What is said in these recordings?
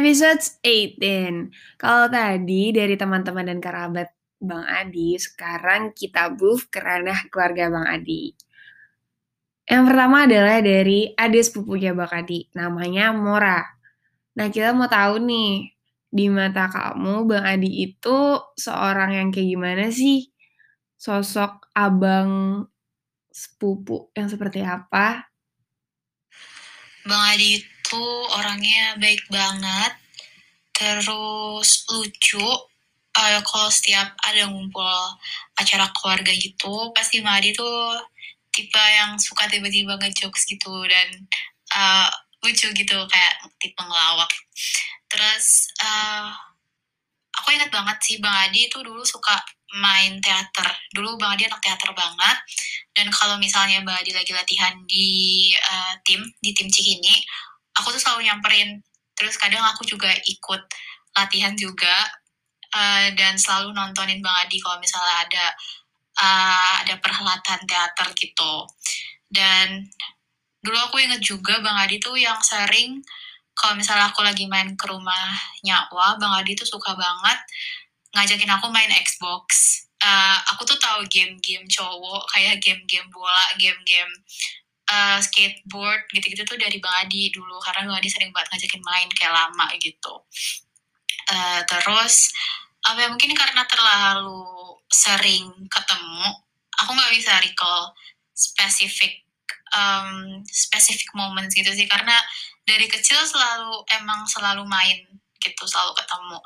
Episode 18. Kalau tadi dari teman-teman dan kerabat Bang Adi, sekarang kita move ke ranah keluarga Bang Adi. Yang pertama adalah dari adik sepupunya Bang Adi, namanya Mora. Nah, kita mau tahu nih, di mata kamu Bang Adi itu seorang yang kayak gimana sih? Sosok abang sepupu yang seperti apa? Bang Adi itu orangnya baik banget, terus lucu. Uh, kalau setiap ada ngumpul acara keluarga gitu, pasti Bang Adi tuh tipe yang suka tiba-tiba ngejokes gitu dan uh, lucu gitu kayak tipe ngelawak. Terus uh, aku ingat banget sih Bang Adi itu dulu suka main teater. Dulu Bang Adi anak teater banget. Dan kalau misalnya Bang Adi lagi latihan di uh, tim, di tim Cikini, aku tuh selalu nyamperin. Terus kadang aku juga ikut latihan juga. Uh, dan selalu nontonin Bang Adi kalau misalnya ada uh, ada perhelatan teater gitu. Dan dulu aku inget juga Bang Adi tuh yang sering kalau misalnya aku lagi main ke rumah Nyawa, Bang Adi tuh suka banget ngajakin aku main Xbox. Uh, aku tuh tahu game-game cowok kayak game-game bola, game-game uh, skateboard gitu-gitu tuh dari Bang Adi dulu karena Bang Adi sering banget ngajakin main kayak lama gitu. Uh, terus apa ya mungkin karena terlalu sering ketemu, aku nggak bisa recall spesifik um, spesifik moments gitu sih karena dari kecil selalu emang selalu main gitu selalu ketemu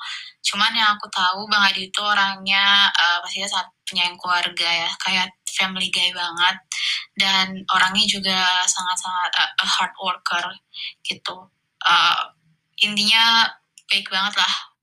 cuman yang aku tahu bang Adi itu orangnya uh, pastinya sangat penyayang keluarga ya kayak family guy banget dan orangnya juga sangat-sangat uh, a hard worker gitu. Uh, intinya baik banget lah